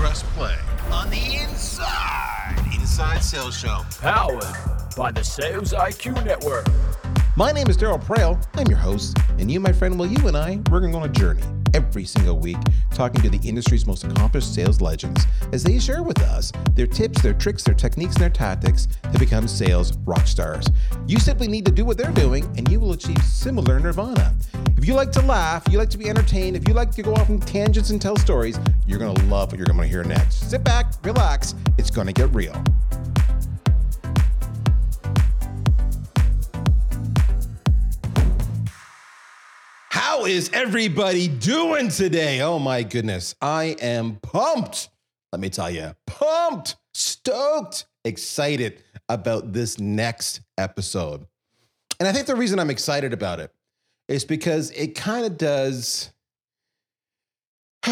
press play on the Inside Inside Sales Show. Powered by the Sales IQ Network. My name is Daryl Praill. I'm your host, and you, my friend, well, you and I, we're going on a journey every single week talking to the industry's most accomplished sales legends as they share with us their tips, their tricks, their techniques, and their tactics to become sales rock stars. You simply need to do what they're doing, and you will achieve similar nirvana. If you like to laugh, you like to be entertained, if you like to go off on tangents and tell stories, you're going to love what you're going to hear next. Sit back, relax, it's going to get real. How is everybody doing today? Oh my goodness. I am pumped. Let me tell you, pumped, stoked, excited about this next episode. And I think the reason I'm excited about it is because it kind of does,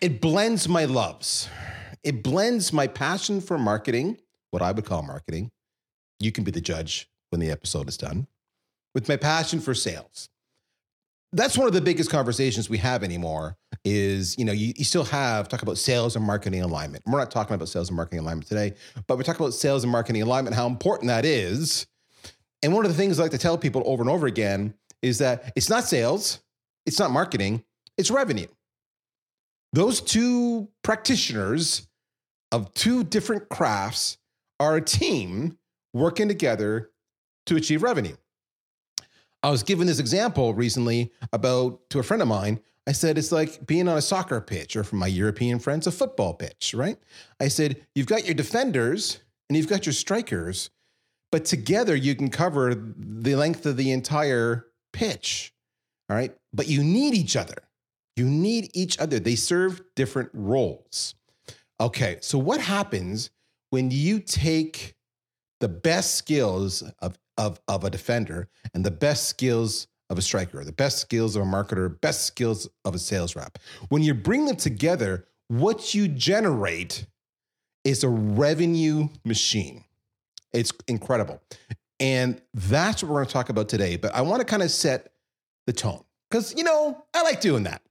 it blends my loves. It blends my passion for marketing, what I would call marketing. You can be the judge when the episode is done, with my passion for sales that's one of the biggest conversations we have anymore is you know you, you still have talk about sales and marketing alignment. We're not talking about sales and marketing alignment today but we talk about sales and marketing alignment how important that is. And one of the things i like to tell people over and over again is that it's not sales it's not marketing it's revenue. Those two practitioners of two different crafts are a team working together to achieve revenue I was given this example recently about to a friend of mine. I said it's like being on a soccer pitch, or for my European friends, a football pitch, right? I said you've got your defenders and you've got your strikers, but together you can cover the length of the entire pitch, all right? But you need each other. You need each other. They serve different roles. Okay, so what happens when you take the best skills of of, of a defender and the best skills of a striker, the best skills of a marketer, best skills of a sales rep. When you bring them together, what you generate is a revenue machine. It's incredible. And that's what we're going to talk about today. But I want to kind of set the tone because, you know, I like doing that.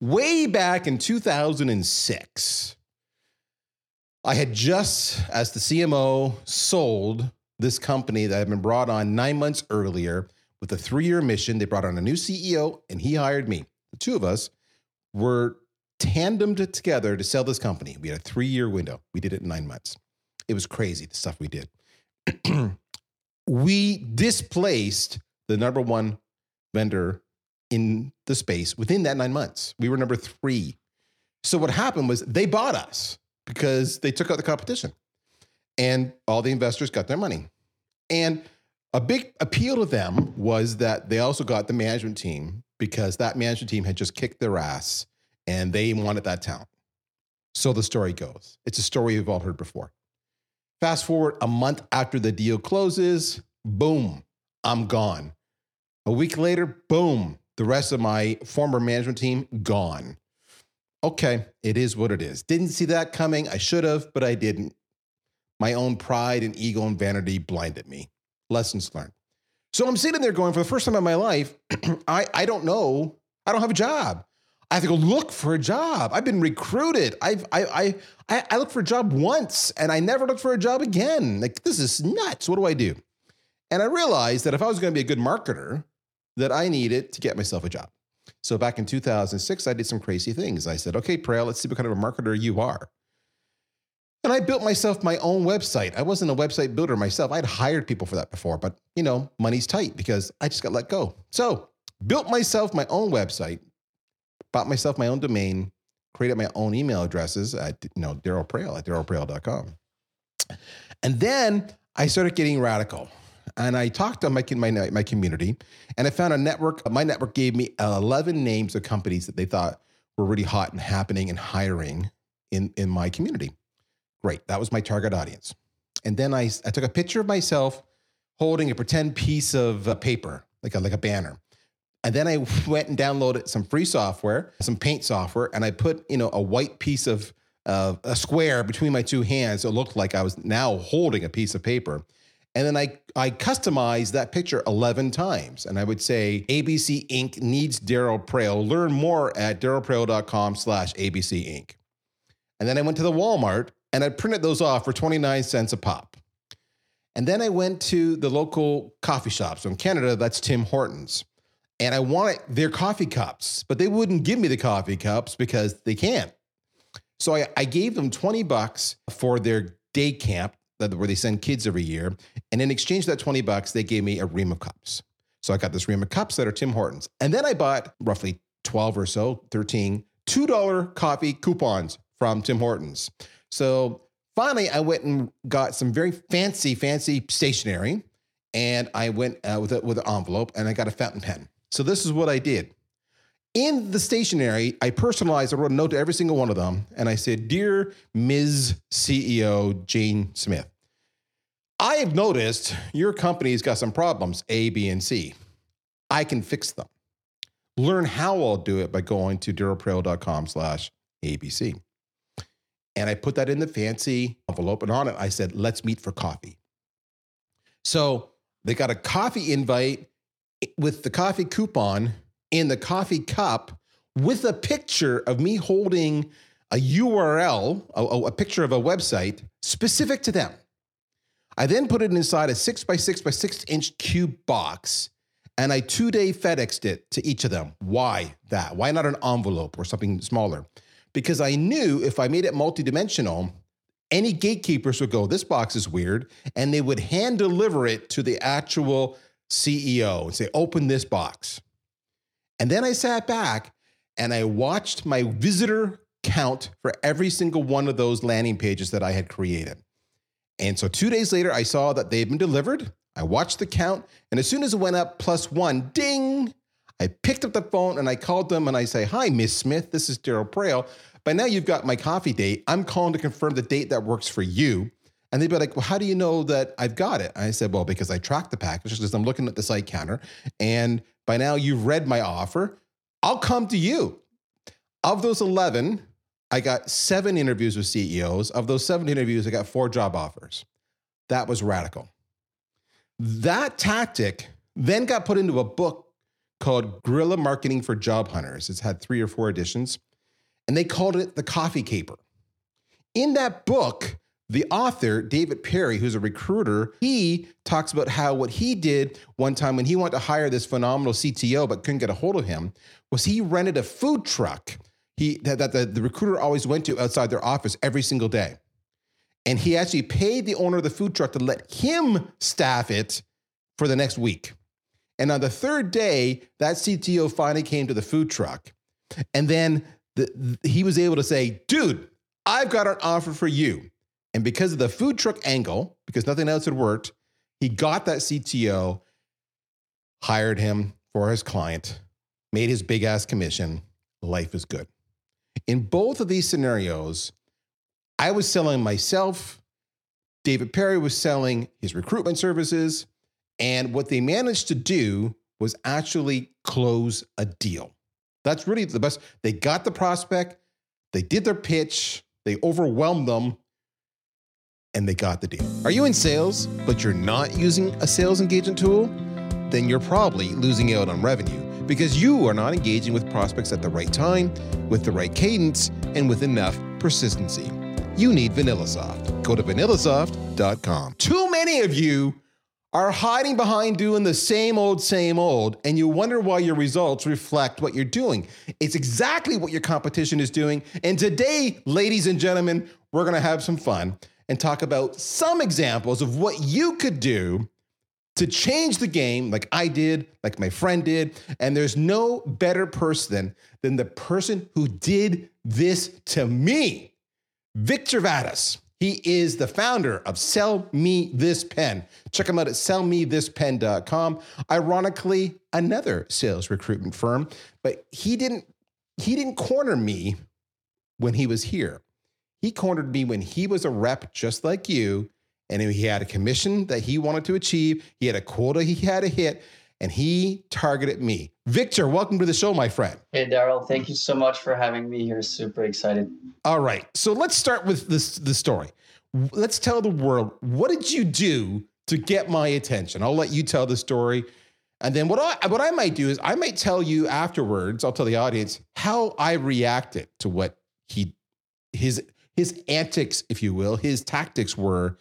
Way back in 2006, I had just, as the CMO, sold this company that had been brought on nine months earlier with a three year mission. They brought on a new CEO and he hired me. The two of us were tandemed together to sell this company. We had a three year window. We did it in nine months. It was crazy, the stuff we did. we displaced the number one vendor in the space within that nine months. We were number three. So what happened was they bought us because they took out the competition and all the investors got their money. And a big appeal to them was that they also got the management team because that management team had just kicked their ass and they wanted that talent. So the story goes. It's a story you've all heard before. Fast forward a month after the deal closes, boom, I'm gone. A week later, boom, the rest of my former management team gone. Okay, it is what it is. Didn't see that coming. I should have, but I didn't. My own pride and ego and vanity blinded me. Lessons learned. So I'm sitting there going, for the first time in my life, I, I don't know. I don't have a job. I have to go look for a job. I've been recruited. I've I I I looked for a job once and I never looked for a job again. Like this is nuts. What do I do? And I realized that if I was going to be a good marketer, that I needed to get myself a job. So back in 2006, I did some crazy things. I said, "Okay, Praill, let's see what kind of a marketer you are." And I built myself my own website. I wasn't a website builder myself. I'd hired people for that before, but you know, money's tight because I just got let go. So built myself my own website, bought myself my own domain, created my own email addresses at you know Daryl Praill at darylpraill.com. And then I started getting radical. And I talked to my, my, my community and I found a network. My network gave me 11 names of companies that they thought were really hot and happening and hiring in, in my community. Great. That was my target audience. And then I, I took a picture of myself holding a pretend piece of paper, like a, like a banner. And then I went and downloaded some free software, some paint software, and I put, you know, a white piece of uh, a square between my two hands. So it looked like I was now holding a piece of paper. And then I, I customized that picture 11 times. And I would say, ABC Inc. needs Daryl Praill. Learn more at darylpraill.com slash ABC Inc. And then I went to the Walmart and I printed those off for 29 cents a pop. And then I went to the local coffee shop. So in Canada, that's Tim Hortons. And I wanted their coffee cups, but they wouldn't give me the coffee cups because they can't. So I, I gave them 20 bucks for their day camp where they send kids every year. And in exchange for that 20 bucks, they gave me a ream of cups. So I got this ream of cups that are Tim Hortons. And then I bought roughly 12 or so, 13, $2 coffee coupons from Tim Hortons. So finally, I went and got some very fancy, fancy stationery. And I went uh, with, a, with an envelope and I got a fountain pen. So this is what I did. In the stationery, I personalized, I wrote a note to every single one of them. And I said, Dear Ms. CEO Jane Smith, I have noticed your company's got some problems, A, B, and C. I can fix them. Learn how I'll do it by going to darylpraill.com slash ABC. And I put that in the fancy envelope and on it, I said, let's meet for coffee. So they got a coffee invite with the coffee coupon in the coffee cup with a picture of me holding a URL, a, a picture of a website specific to them. I then put it inside a six by six by six inch cube box and I two day FedExed it to each of them. Why that? Why not an envelope or something smaller? Because I knew if I made it multidimensional, any gatekeepers would go, This box is weird. And they would hand deliver it to the actual CEO and say, Open this box. And then I sat back and I watched my visitor count for every single one of those landing pages that I had created. And so two days later, I saw that they had been delivered. I watched the count, and as soon as it went up plus one, ding, I picked up the phone and I called them and I say, Hi, Miss Smith, this is Daryl Praill. By now you've got my coffee date. I'm calling to confirm the date that works for you. And they'd be like, Well, how do you know that I've got it? I said, Well, because I tracked the package, because I'm looking at the site counter. And by now you've read my offer. I'll come to you. Of those 11, I got seven interviews with CEOs. Of those seven interviews, I got four job offers. That was radical. That tactic then got put into a book called Guerrilla Marketing for Job Hunters. It's had three or four editions, and they called it the Coffee Caper. In that book, the author, David Perry, who's a recruiter, he talks about how what he did one time when he wanted to hire this phenomenal CTO but couldn't get a hold of him was he rented a food truck he that, that the, the recruiter always went to outside their office every single day. And he actually paid the owner of the food truck to let him staff it for the next week. And on the third day, that CTO finally came to the food truck. And then the, he was able to say, dude, I've got an offer for you. And because of the food truck angle, because nothing else had worked, he got that CTO, hired him for his client, made his big ass commission. Life is good. In both of these scenarios, I was selling myself, David Perry was selling his recruitment services, and what they managed to do was actually close a deal. That's really the best. They got the prospect, they did their pitch, they overwhelmed them, and they got the deal. Are you in sales, but you're not using a sales engagement tool? Then you're probably losing out on revenue because you are not engaging with prospects at the right time, with the right cadence, and with enough persistency. You need VanillaSoft. Go to vanillasoft.com. Too many of you are hiding behind doing the same old, same old, and you wonder why your results reflect what you're doing. It's exactly what your competition is doing. And today, ladies and gentlemen, we're gonna have some fun and talk about some examples of what you could do to change the game like I did, like my friend did. And there's no better person than the person who did this to me, Victor Vatus. He is the founder of Sell Me This Pen. Check him out at sellmethispen.com. Ironically, another sales recruitment firm, but he didn't he didn't corner me when he was here. He cornered me when he was a rep just like you and he had a commission that he wanted to achieve. He had a quota he had to hit, and he targeted me. Victor, welcome to the show, my friend. Hey, Daryl. Thank you so much for having me here. Super excited. All right. So let's start with this the story. Let's tell the world what did you do to get my attention? I'll let you tell the story. And then what I what I might do is I might tell you afterwards, I'll tell the audience how I reacted to what he his his antics, if you will, his tactics were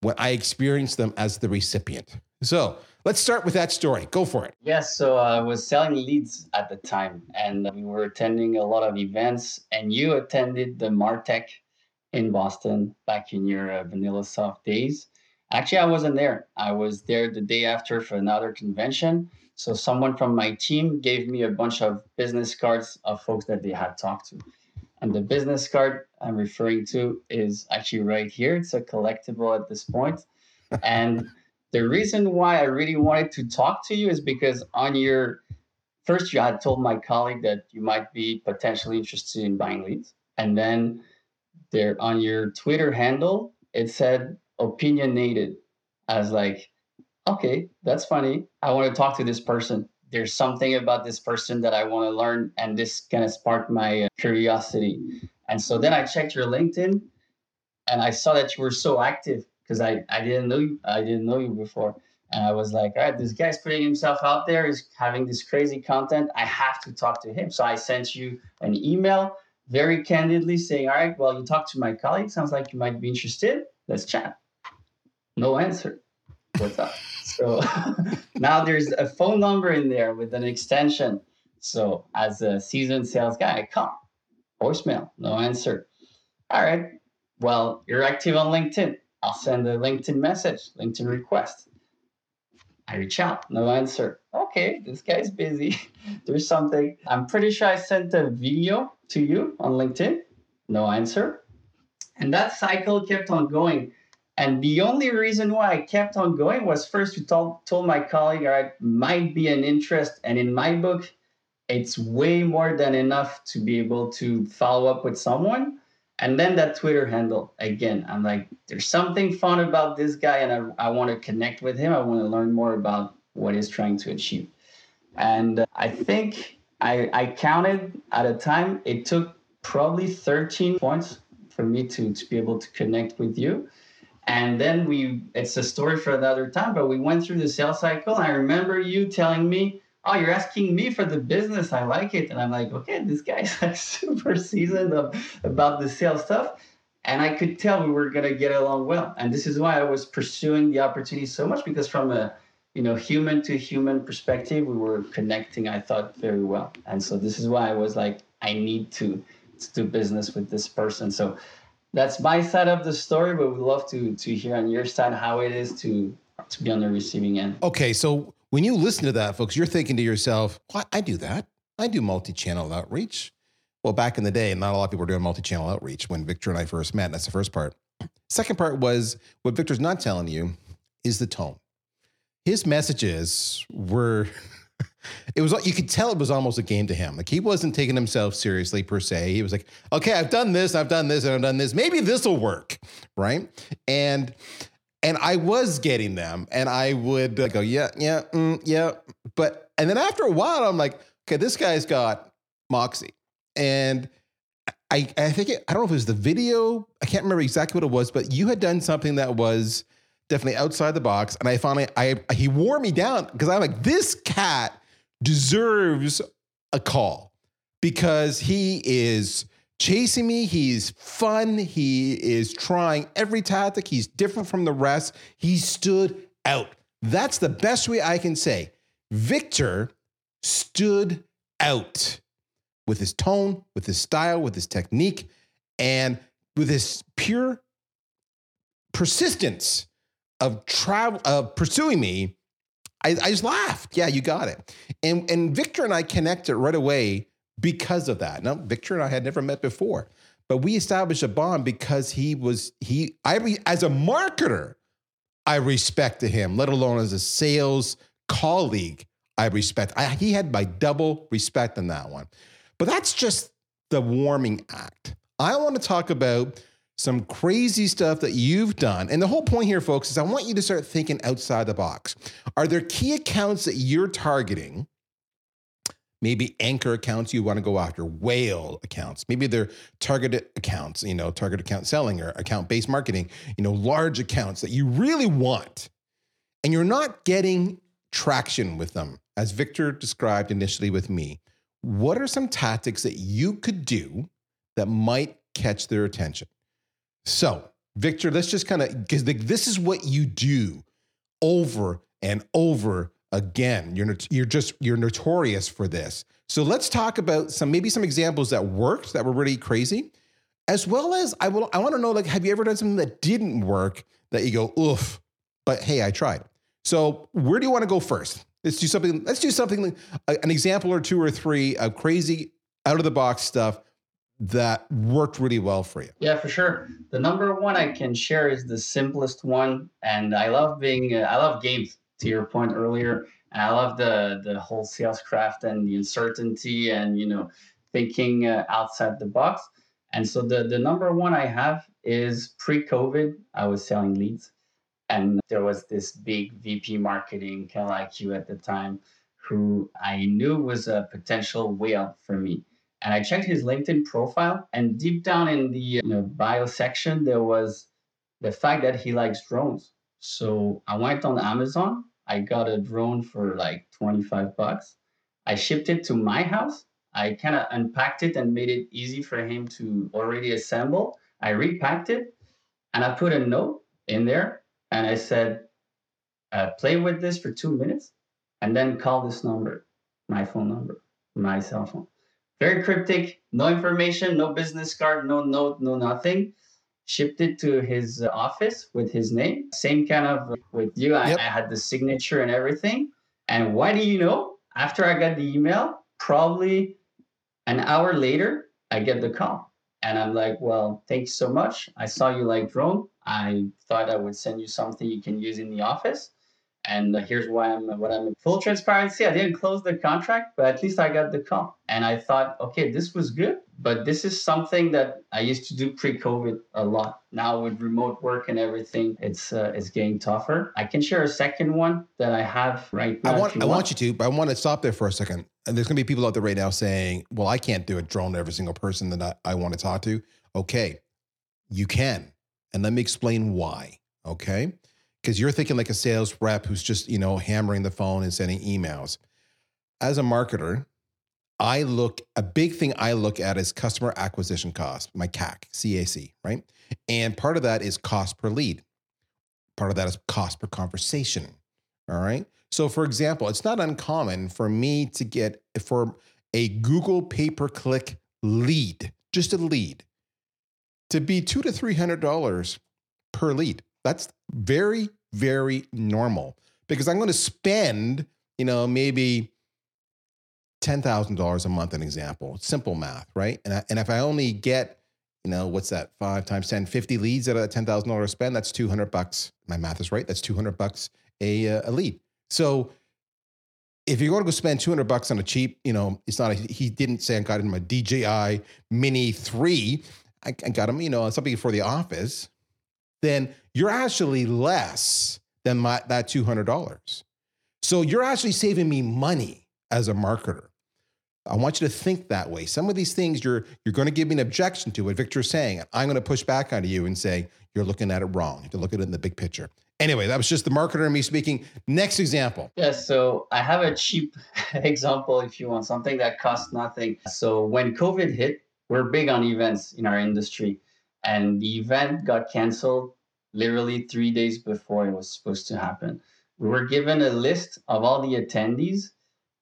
when I experienced them as the recipient. So let's start with that story. Go for it. Yes, so I was selling leads at the time, and we were attending a lot of events. And you attended the Martech in Boston back in your uh, VanillaSoft days. Actually, I wasn't there. I was there the day after for another convention. So someone from my team gave me a bunch of business cards of folks that they had talked to. And the business card I'm referring to is actually right here. It's a collectible at this point. and the reason why I really wanted to talk to you is because on your first, you had told my colleague that you might be potentially interested in buying leads. And then there on your Twitter handle, it said opinionated. I was like, okay, that's funny. I want to talk to this person. There's something about this person that I want to learn, and this kind of sparked my uh, curiosity. And so then I checked your LinkedIn, and I saw that you were so active because I, I didn't know you. I didn't know you before, and I was like, all right, this guy's putting himself out there. He's having this crazy content. I have to talk to him. So I sent you an email very candidly saying, all right, well, you talked to my colleague. Sounds like you might be interested. Let's chat. No answer. What's up? So now there's a phone number in there with an extension. So as a seasoned sales guy, I call. Voicemail, no answer. All right. Well, you're active on LinkedIn. I'll send a LinkedIn message, LinkedIn request. I reach out, no answer. Okay, this guy's busy. There's something. I'm pretty sure I sent a video to you on LinkedIn, no answer. And that cycle kept on going. And the only reason why I kept on going was first you told, told my colleague, all right, might be an interest. And in my book, it's way more than enough to be able to follow up with someone. And then that Twitter handle again, I'm like, there's something fun about this guy, and I, I want to connect with him. I want to learn more about what he's trying to achieve. And uh, I think I, I counted at a time, it took probably 13 points for me to, to be able to connect with you. And then we, it's a story for another time, but we went through the sales cycle. I remember you telling me, Oh, you're asking me for the business. I like it. And I'm like, okay, this guy's like super seasoned of, about the sales stuff. And I could tell we were gonna get along well. And this is why I was pursuing the opportunity so much because from a you know human to human perspective, we were connecting, I thought, very well. And so this is why I was like, I need to, to do business with this person. So that's my side of the story, but we'd love to to hear on your side how it is to to be on the receiving end. Okay, so when you listen to that, folks, you're thinking to yourself, well, I do that. I do multi channel outreach. Well, back in the day, not a lot of people were doing multi channel outreach when Victor and I first met. That's the first part. Second part was what Victor's not telling you is the tone. His messages were, it was, you could tell it was almost a game to him. Like he wasn't taking himself seriously per se. He was like, okay, I've done this, I've done this, and I've done this. Maybe this will work. Right. And, and I was getting them, and I would go, yeah, yeah, mm, yeah. But and then after a while, I'm like, okay, this guy's got moxie, and I I think it, I don't know if it was the video, I can't remember exactly what it was, but you had done something that was definitely outside the box, and I finally I he wore me down because I'm like, this cat deserves a call because he is chasing me. He's fun. He is trying every tactic. He's different from the rest. He stood out. That's the best way I can say. Victor stood out with his tone, with his style, with his technique, and with his pure persistence of travel of pursuing me. I, I just laughed. Yeah, you got it. And and Victor and I connected right away because of that. Now, Victor and I had never met before, but we established a bond because he was he. I as a marketer, I respected him. Let alone as a sales colleague, I respect. I, he had my double respect on that one. But that's just the warming act. I want to talk about some crazy stuff that you've done. And the whole point here, folks, is I want you to start thinking outside the box. Are there key accounts that you're targeting? Maybe anchor accounts you want to go after, whale accounts. Maybe they're targeted accounts, you know, target account selling or account based marketing, you know, large accounts that you really want. And you're not getting traction with them, as Victor described initially with me. What are some tactics that you could do that might catch their attention? So, Victor, let's just kind of because this is what you do over and over again. You're you're just you're notorious for this. So let's talk about some maybe some examples that worked that were really crazy, as well as I will I want to know like have you ever done something that didn't work that you go oof, but hey I tried. So where do you want to go first? Let's do something. Let's do something an example or two or three of crazy out of the box stuff that worked really well for you. Yeah, for sure. The number one I can share is the simplest one, and I love being. Uh, I love games. To your point earlier, I love the the whole sales craft and the uncertainty, and you know, thinking uh, outside the box. And so the the number one I have is pre-COVID. I was selling leads, and there was this big VP marketing, kind of like you at the time, who I knew was a potential whale for me and I checked his LinkedIn profile, and deep down in the you know, bio section, there was the fact that he likes drones. So I went on Amazon. I got a drone for like 25 bucks. I shipped it to my house. I kind of unpacked it and made it easy for him to already assemble. I repacked it and I put a note in there and I said, uh, play with this for two minutes and then call this number, my phone number, my cell phone very cryptic, no information, no business card, no note, no nothing. Shipped it to his office with his name. Same kind of with you. I, Yep. I had the signature and everything. And why do you know? After I got the email, probably an hour later, I get the call. And I'm like, well, thanks so much. I saw you like drone. I thought I would send you something you can use in the office. And here's why I'm what I'm full transparency. I didn't close the contract, but at least I got the call. And I thought, okay, this was good, but this is something that I used to do pre-COVID a lot. Now with remote work and everything, it's uh, it's getting tougher. I can share a second one that I have right now. I want you I want you to, but I want to stop there for a second. And there's gonna be people out there right now saying, Well, I can't do a drone to every single person that I, I want to talk to. Okay, you can. And let me explain why. Okay. Because you're thinking like a sales rep who's just, you know, hammering the phone and sending emails. As a marketer, I look a big thing I look at is customer acquisition cost, my CAC, CAC, right? And part of that is cost per lead. Part of that is cost per conversation. All right. So, for example, it's not uncommon for me to get for a Google pay per click lead, just a lead, to be two to three hundred dollars per lead. That's very, very normal because I'm going to spend, you know, maybe ten thousand dollars a month. An example, simple math, right? And I, and if I only get, you know, what's that? Five times 10, 50 leads at a ten thousand dollars spend. That's two hundred bucks. My math is right. That's two hundred bucks a uh, a lead. So if you're going to go spend 200 bucks on a cheap, you know, it's not a, he didn't say I got him a DJI Mini 3. I, I got him, you know, something for the office. Then you're actually less than my, that $200. So you're actually saving me money as a marketer. I want you to think that way. Some of these things you're you're going to give me an objection to what Victor's saying. I'm going to push back on you and say you're looking at it wrong. You have to look at it in the big picture. Anyway, that was just the marketer and me speaking. Next example. Yeah, so I have a cheap example if you want something that costs nothing. So when COVID hit, we're big on events in our industry, and the event got canceled literally three days before it was supposed to happen. We were given a list of all the attendees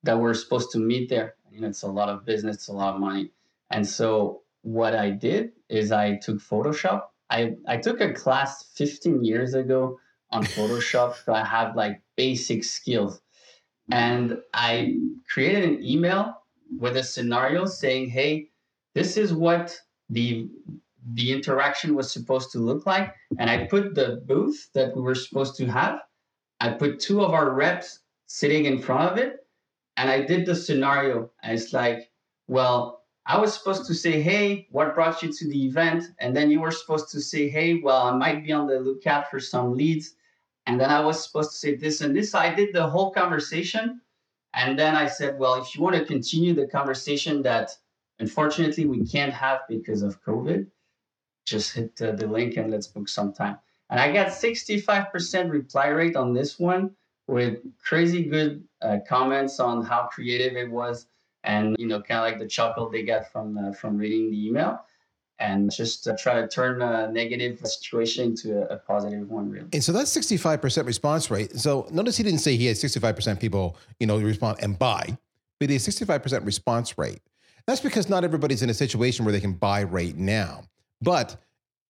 that were supposed to meet there. You know, it's a lot of business, it's a lot of money. And so what I did is I took Photoshop. I, I took a class 15 years ago on Photoshop, so I have like basic skills. And I created an email with a scenario saying, hey, this is what the the interaction was supposed to look like. And I put the booth that we were supposed to have. I put two of our reps sitting in front of it. And I did the scenario. And it's like, well, I was supposed to say, hey, what brought you to the event? And then you were supposed to say, hey, well, I might be on the lookout for some leads. And then I was supposed to say this and this. I did the whole conversation. And then I said, well, if you want to continue the conversation that unfortunately we can't have because of COVID, just hit uh, the link and let's book some time. And I got 65% reply rate on this one with crazy good uh, comments on how creative it was and you know kind of like the chuckle they got from uh, from reading the email and just uh, try to turn a negative situation into a, a positive one really And so that's 65% response rate. So notice he didn't say he had 65% people, you know, respond and buy, but he has 65% response rate. That's because not everybody's in a situation where they can buy right now. But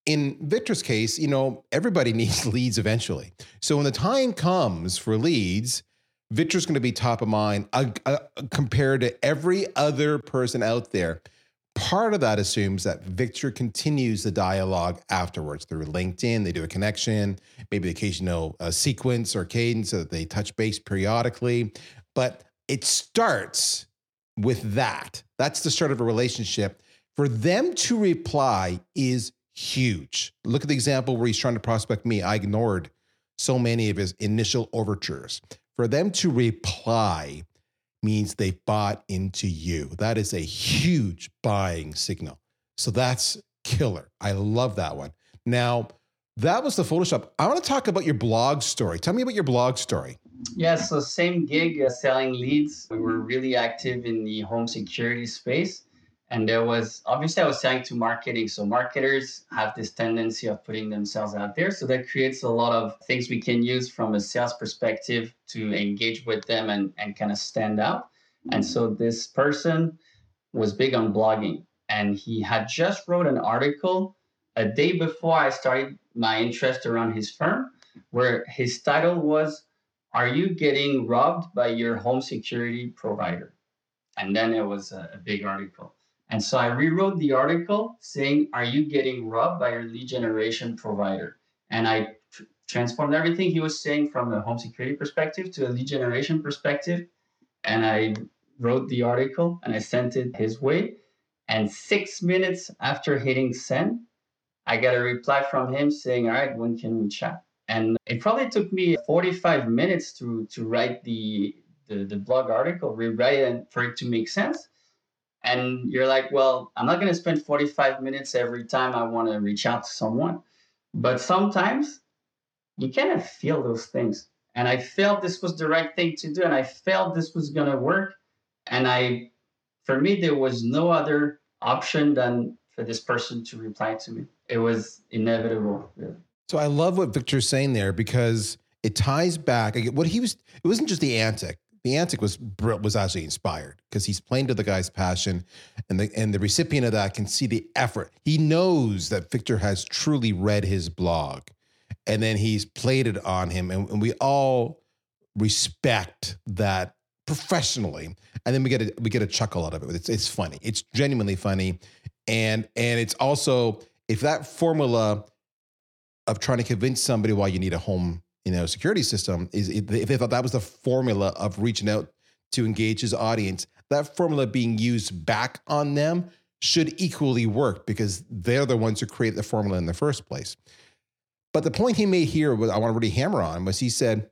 in Victor's case, you know, everybody needs leads eventually. So when the time comes for leads, Victor's going to be top of mind uh, uh, compared to every other person out there. Part of that assumes that Victor continues the dialogue afterwards through LinkedIn. They do a connection, maybe the occasional uh, sequence or cadence so that they touch base periodically. But it starts with that. That's the start of a relationship. For them to reply is huge. Look at the example where he's trying to prospect me. I ignored so many of his initial overtures. For them to reply means they bought into you. That is a huge buying signal. So that's killer. I love that one. Now, that was the Photoshop. I want to talk about your blog story. Tell me about your blog story. Yeah, so same gig, uh, selling leads. We were really active in the home security space. And there was obviously I was selling to marketing. So marketers have this tendency of putting themselves out there. So that creates a lot of things we can use from a sales perspective to engage with them and, and kind of stand out. And so this person was big on blogging. And he had just wrote an article a day before I started my interest around his firm, where his title was Are you getting robbed by your home security provider? And then it was a, a big article. And so I rewrote the article saying, Are you getting robbed by your lead generation provider? And I tr- transformed everything he was saying from a home security perspective to a lead generation perspective. And I wrote the article and I sent it his way. And six minutes after hitting send, I got a reply from him saying, All right, when can we chat? And it probably took me 45 minutes to, to write the, the, the blog article, rewrite it for it to make sense and you're like, well, I'm not going to spend 45 minutes every time I want to reach out to someone. But sometimes you kind of feel those things. And I felt this was the right thing to do. And I felt this was going to work. And I, for me, there was no other option than for this person to reply to me. It was inevitable, really. So I love what Victor's saying there because it ties back. What he was, it wasn't just the antic the antic was was actually inspired because he's playing to the guy's passion, and the and the recipient of that can see the effort. He knows that Victor has truly read his blog, and then he's played it on him, and, and we all respect that professionally, and then we get a we get a chuckle out of it. It's it's funny. It's genuinely funny, and and it's also if that formula of trying to convince somebody why you need a home you know security system is if they thought that was the formula of reaching out to engage his audience that formula being used back on them should equally work because they're the ones who create the formula in the first place. But the point he made here was i want to really hammer on was he said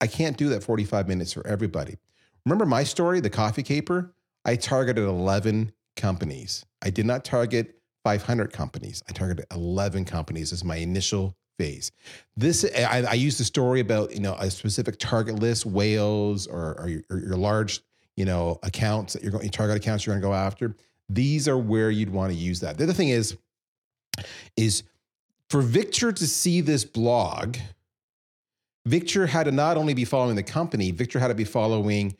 i can't do that 45 minutes for everybody. Remember my story the coffee caper? I targeted 11 companies. I did not target 500 companies. I targeted 11 companies as my initial phase. This I, I use the story about you know a specific target list, whales or, or, your, or your large you know accounts that you're going target accounts you're going to go after. These are where you'd want to use that. The other thing is is for Victor to see this blog. Victor had to not only be following the company, Victor had to be following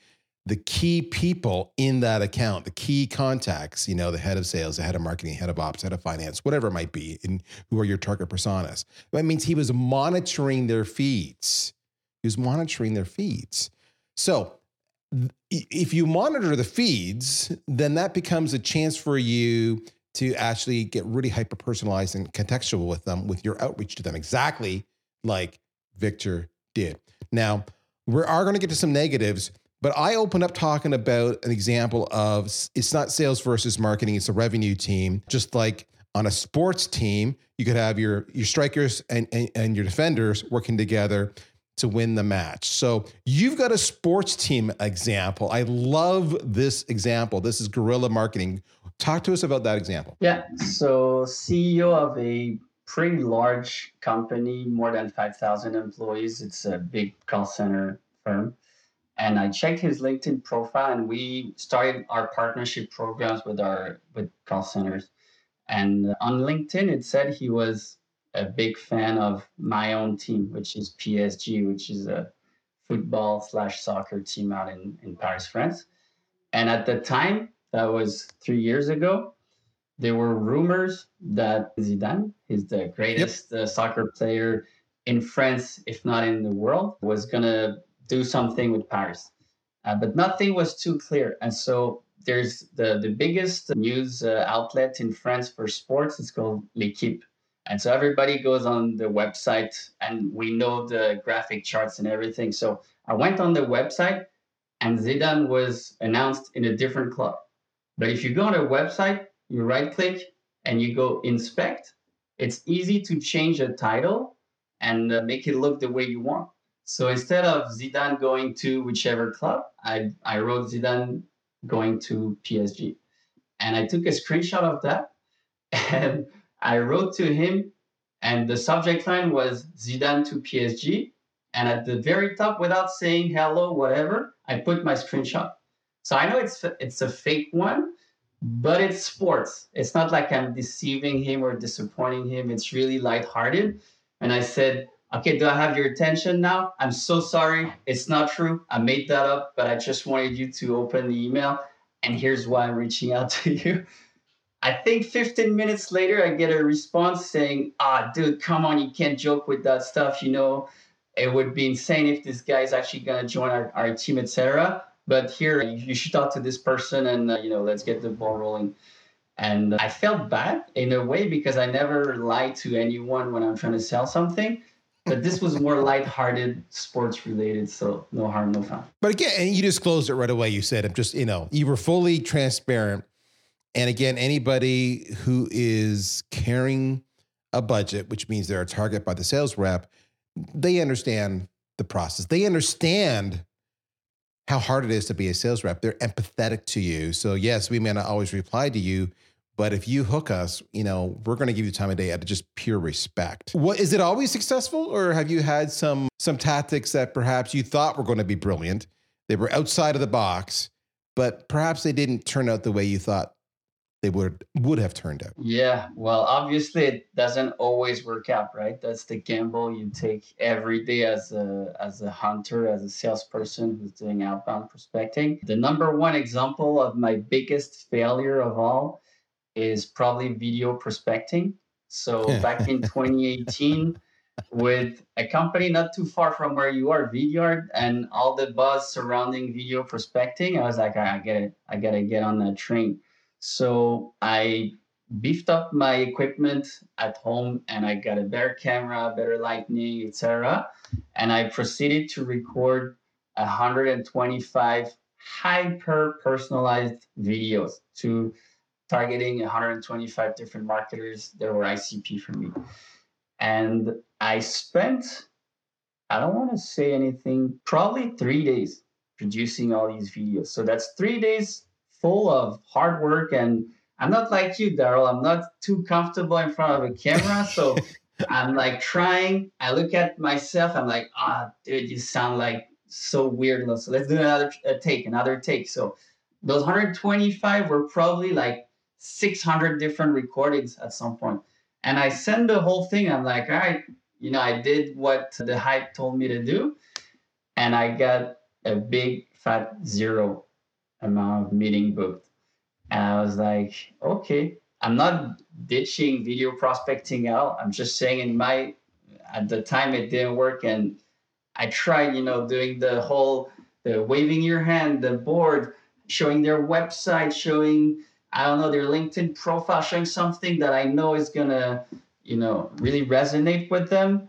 the key people in that account, the key contacts, you know, the head of sales, the head of marketing, head of ops, head of finance, whatever it might be, and who are your target personas. That means he was monitoring their feeds. He was monitoring their feeds. So if you monitor the feeds, then that becomes a chance for you to actually get really hyper personalized and contextual with them with your outreach to them, exactly like Victor did. Now, we are going to get to some negatives but I opened up talking about an example of it's not sales versus marketing, it's a revenue team. Just like on a sports team, you could have your your strikers and, and, and your defenders working together to win the match. So you've got a sports team example. I love this example. This is guerrilla marketing. Talk to us about that example. Yeah. So CEO of a pretty large company, more than 5,000 employees. It's a big call center firm and I checked his LinkedIn profile, and we started our partnership programs with our with call centers. And on LinkedIn, it said he was a big fan of my own team, which is PSG, which is a football slash soccer team out in, in Paris, France. And at the time, that was three years ago, there were rumors that Zidane, is the greatest yep. uh, soccer player in France, if not in the world, was going to do something with Paris. Uh, but nothing was too clear. And so there's the, the biggest news uh, outlet in France for sports. It's called L'Equipe. And so everybody goes on the website and we know the graphic charts and everything. So I went on the website and Zidane was announced in a different club. But if you go on a website, you right click and you go inspect, it's easy to change a title and uh, make it look the way you want. So instead of Zidane going to whichever club, I, I wrote Zidane going to PSG. And I took a screenshot of that and I wrote to him, and the subject line was Zidane to PSG. And at the very top, without saying hello, whatever, I put my screenshot. So I know it's it's a fake one, but it's sports. It's not like I'm deceiving him or disappointing him. It's really lighthearted. And I said, okay, do I have your attention now? I'm so sorry. It's not true. I made that up, but I just wanted you to open the email. And here's why I'm reaching out to you. I think 15 minutes later, I get a response saying, ah, dude, come on, you can't joke with that stuff. You know, it would be insane if this guy is actually going to join our, our team, etc. But here, you should talk to this person and, uh, you know, let's get the ball rolling. And I felt bad in a way because I never lie to anyone when I'm trying to sell something but this was more light-hearted, sports related, so no harm, no foul. But again, and you disclosed it right away. You said, "I'm just, you know, you were fully transparent." And again, anybody who is carrying a budget, which means they're a target by the sales rep, they understand the process. They understand how hard it is to be a sales rep. They're empathetic to you. So yes, we may not always reply to you, but if you hook us, you know, we're going to give you time of day out of just pure respect. What is it always successful or have you had some some tactics that perhaps you thought were going to be brilliant? They were outside of the box, but perhaps they didn't turn out the way you thought they would would have turned out. Yeah, well, obviously it doesn't always work out, right? That's the gamble you take every day as a as a hunter, as a salesperson who's doing outbound prospecting. The number one example of my biggest failure of all is probably video prospecting. So back in 2018, with a company not too far from where you are, Vidyard, and all the buzz surrounding video prospecting, I was like, I get it. I gotta get on that train. So I beefed up my equipment at home and I got a better camera, better lighting, etc. And I proceeded to record 125 hyper personalized videos to targeting 125 different marketers that were ICP for me. And I spent, I don't want to say anything, probably three days producing all these videos. So that's three days full of hard work. And I'm not like you, Daryl. I'm not too comfortable in front of a camera. So I'm like trying. I look at myself. I'm like, ah, oh, dude, you sound like so weird. So let's do another take, another take. So those 125 were probably like 600 different recordings at some point. And I send the whole thing. I'm like, all right, you know, I did what the hype told me to do. And I got a big fat zero amount of meeting booked. And I was like, okay, I'm not ditching video prospecting out. I'm just saying in my at the time it didn't work and I tried, you know, doing the whole the waving your hand, the board, showing their website, showing I don't know, their LinkedIn profile showing something that I know is gonna, you know, really resonate with them.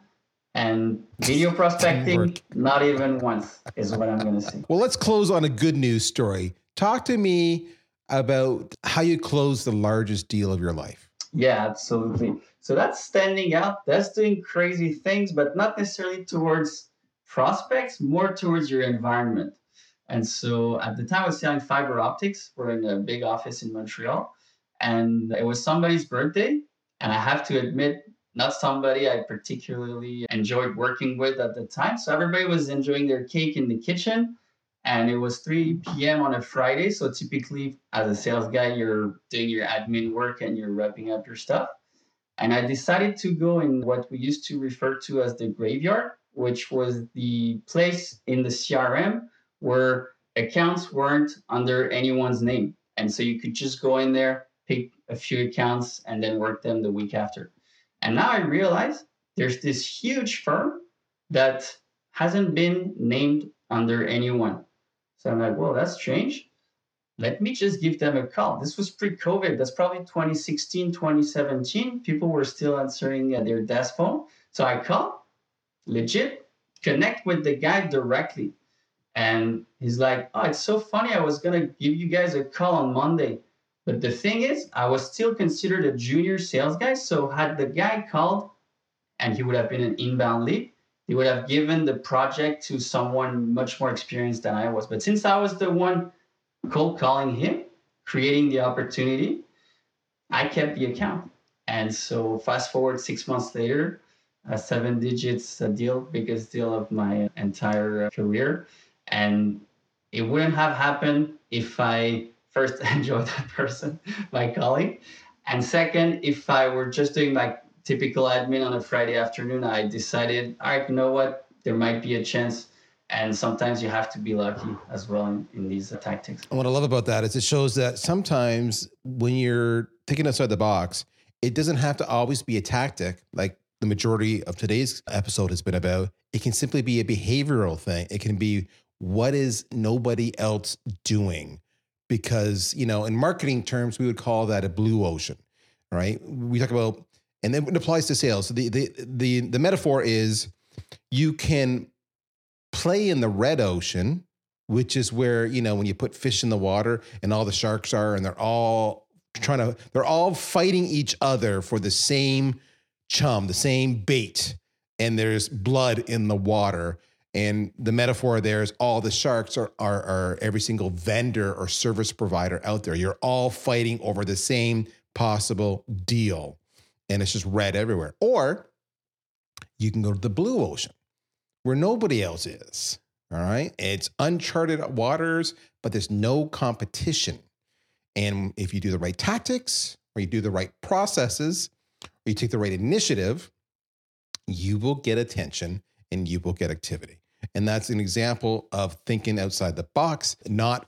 And video prospecting, not even once is what I'm gonna say. Well, let's close on a good news story. Talk to me about how you closed the largest deal of your life. Yeah, absolutely. So that's standing out. That's doing crazy things, but not necessarily towards prospects, more towards your environment. And so at the time, I was selling fiber optics. We're in a big office in Montreal. And it was somebody's birthday. And I have to admit, not somebody I particularly enjoyed working with at the time. So everybody was enjoying their cake in the kitchen. and it was 3 p.m. on a Friday. So typically, as a sales guy, you're doing your admin work and you're wrapping up your stuff. And I decided to go in what we used to refer to as the graveyard, which was the place in the CRM where accounts weren't under anyone's name. And so you could just go in there, pick a few accounts, and then work them the week after. And now I realize there's this huge firm that hasn't been named under anyone. So I'm like, well, that's strange. Let me just give them a call. This was pre COVID. That's probably 2016, 2017. People were still answering their desk phone. So I call, legit, connect with the guy directly. And he's like, oh, it's so funny. I was to give you guys a call on Monday. But the thing is, I was still considered a junior sales guy. So had the guy called and he would have been an inbound lead, he would have given the project to someone much more experienced than I was. But since I was the one cold calling him, creating the opportunity, I kept the account. And so fast forward six months later, a seven digits deal, biggest deal of my entire career. And it wouldn't have happened if I first enjoyed that person, my colleague. And second, if I were just doing my typical admin on a Friday afternoon, I decided, all right, you know what? There might be a chance. And sometimes you have to be lucky as well in, in these tactics. And what I love about that is it shows that sometimes when you're thinking outside the box, it doesn't have to always be a tactic like the majority of today's episode has been about. It can simply be a behavioral thing. It can be what is nobody else doing? Because, you know, in marketing terms, we would call that a blue ocean, right? We talk about and then it applies to sales. So the the the the metaphor is you can play in the red ocean, which is where you know when you put fish in the water and all the sharks are, and they're all trying to they're all fighting each other for the same chum, the same bait, and there's blood in the water. And the metaphor there is all the sharks are, are, are every single vendor or service provider out there. You're all fighting over the same possible deal and it's just red everywhere. Or you can go to the blue ocean where nobody else is. All right. It's uncharted waters, but there's no competition. And if you do the right tactics, or you do the right processes, or you take the right initiative, you will get attention and you will get activity. And that's an example of thinking outside the box, not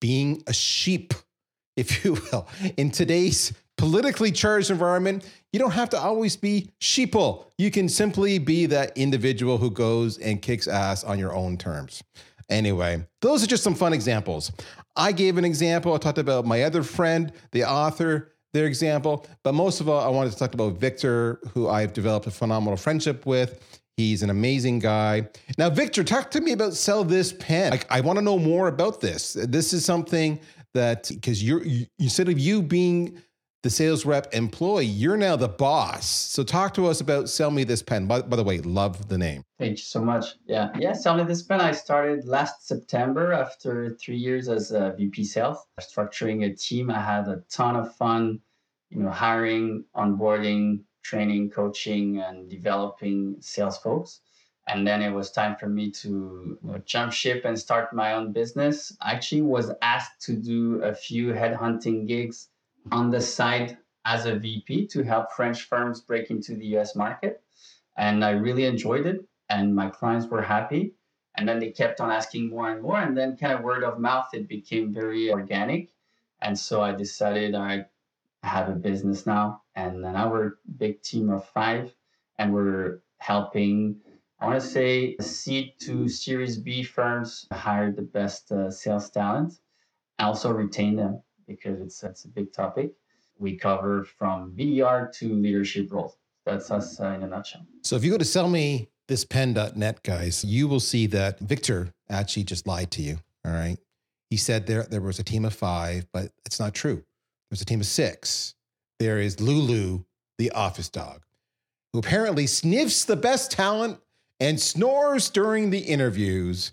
being a sheep, if you will. In today's politically charged environment, you don't have to always be sheeple. You can simply be that individual who goes and kicks ass on your own terms. Anyway, those are just some fun examples. I gave an example. I talked about my other friend, the author, their example. But most of all, I wanted to talk about Victor, who I've developed a phenomenal friendship with. He's an amazing guy. Now, Victor, talk to me about Sell This Pen. I, I want to know more about this. This is something that, because you're, you, instead of you being the sales rep employee, you're now the boss. So talk to us about Sell Me This Pen. By, by, the way, love the name. Thank you so much. Yeah. Yeah. Sell Me This Pen. I started last September after three years as a VP sales, structuring a team. I had a ton of fun, you know, hiring, onboarding, training, coaching, and developing sales folks. And then it was time for me to you know, jump ship and start my own business. I actually was asked to do a few headhunting gigs on the side as a VP to help French firms break into the US market. And I really enjoyed it, and my clients were happy. And then they kept on asking more and more. And then, kind of word of mouth, it became very organic. And so I decided I have a business now. And now we're a big team of five, and we're helping, I want to say, seed to Series B firms hire the best uh, sales talent, also retain them because it's it's a big topic. We cover from BDR to leadership roles. That's us uh, in a nutshell. So if you go to sellmethispen.net, guys, you will see that Victor actually just lied to you. All right. He said there there was a team of five, but it's not true. There's a team of six. There is Lulu, the office dog, who apparently sniffs the best talent and snores during the interviews.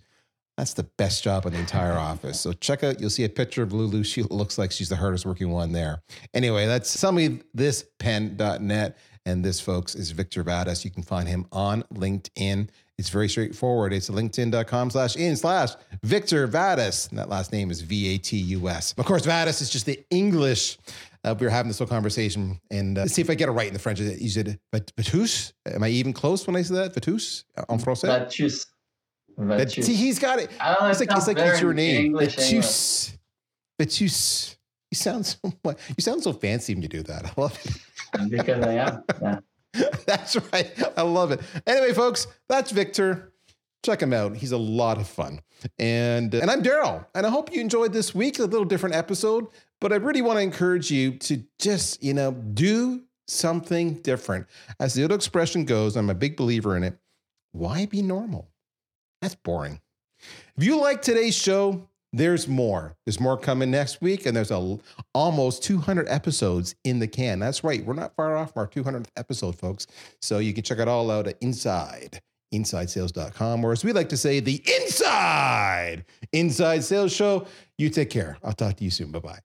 That's the best job in the entire office. So check out, you'll see a picture of Lulu. She looks like she's the hardest working one there. Anyway, that's sellmethispen.net. And this, folks, is Victor Vadas. You can find him on LinkedIn. It's very straightforward. It's linkedin.com slash in slash Victor Vatus. And that last name is V A T U S. Of course, Vadas is just the English. Uh, we were having this whole conversation, and uh, see if I get it right in the French. You said Vatus? Am I even close when I say that? Vatus? En français? Vatus. That, Vatus. see, he's got it. I don't know, It's like, it's like it's your name. English. Vatus. Vatus. You sound so you sound so fancy when you do that. I love it. because I am. Yeah. That's right. I love it. Anyway, folks, that's Victor. Check him out. He's a lot of fun. And and I'm Darryl. And I hope you enjoyed this week, a little different episode. But I really want to encourage you to just, you know, do something different. As the old expression goes, I'm a big believer in it. Why be normal? That's boring. If you like today's show, there's more. There's more coming next week, and there's a almost 200 episodes in the can. That's right. We're not far off from our 200th episode, folks. So you can check it all out at Inside, InsideSales.com, or as we like to say, the Inside Inside Sales Show. You take care. I'll talk to you soon. Bye bye.